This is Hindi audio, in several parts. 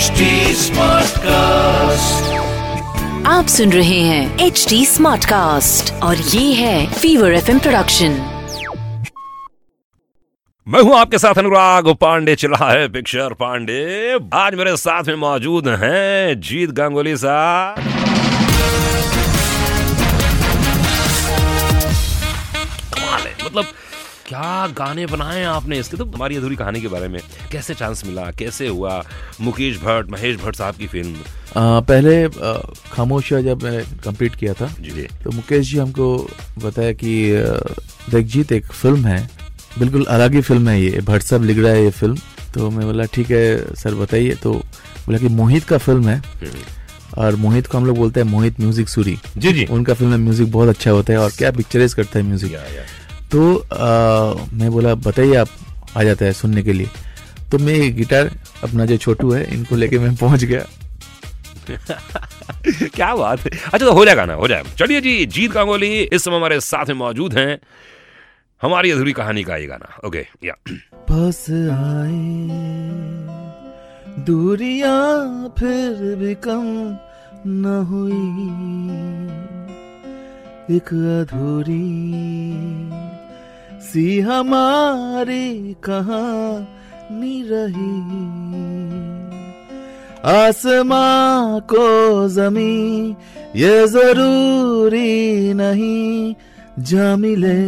HD Smartcast. आप सुन रहे हैं एच डी स्मार्ट कास्ट और ये है फीवर एफ़ प्रोडक्शन मैं हूँ आपके साथ अनुराग पांडे चला है पिक्चर पांडे। आज मेरे साथ में मौजूद हैं जीत गांगुली साहब। मतलब क्या गाने बनाए आपने इसके? तो हमारी अधूरी कहानी के बारे में कैसे चांस मिला कैसे हुआ मुकेश भट्ट महेश भट्ट साहब की फ़िल्म आ, पहले आ, खामोशिया जब मैं कंप्लीट किया था। जी। तो मुकेश जी हमको बताया कि देखजीत एक फ़िल्म है बिल्कुल अलग ही फ़िल्म है ये भट्ट साहब लिख रहा है ये फ़िल्म तो मैं बोला ठीक है सर बताइए। तो बोला कि मोहित का फ़िल्म है। और मोहित को हम लोग बोलते हैं मोहित म्यूज़िक सूरी। जी जी। उनका फ़िल्म में म्यूज़िक बहुत अच्छा होता है और क्या पिक्चराइज करता है म्यूज़िक। तो आ, मैं बोला बताइए आप आ जाता है सुनने के लिए। तो मैं गिटार अपना जो छोटू है इनको लेके मैं पहुँच गया। क्या बात है। अच्छा तो हो जाएगा ना हो जाएगा चलिए जी जीत गांगुली इस समय हमारे साथ में मौजूद हैं। हमारी अधूरी कहानी का ये गाना। ओके या बस आए दूरियाँ फिर भी कम न हुई। एक अधूरी सी हमारी कहानी रही। आसमां को जमी ये ज़रूरी नहीं जमिले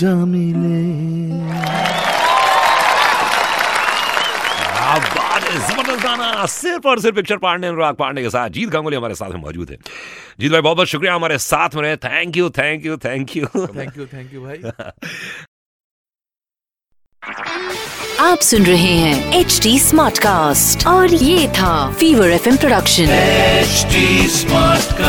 जमिले ज़बरदस्त गाना सिर्फ़ और सिर्फ़ पिक्चर पांडे अनुराग पांडे के साथ। जीत गांगुली हमारे साथ में मौजूद है। जीत भाई बहुत बहुत शुक्रिया हमारे साथ में रहे। Thank you thank you thank you thank you thank you भाई। आप सुन रहे हैं एच डी स्मार्ट कास्ट और ये था fever F production HD smart Smartcast.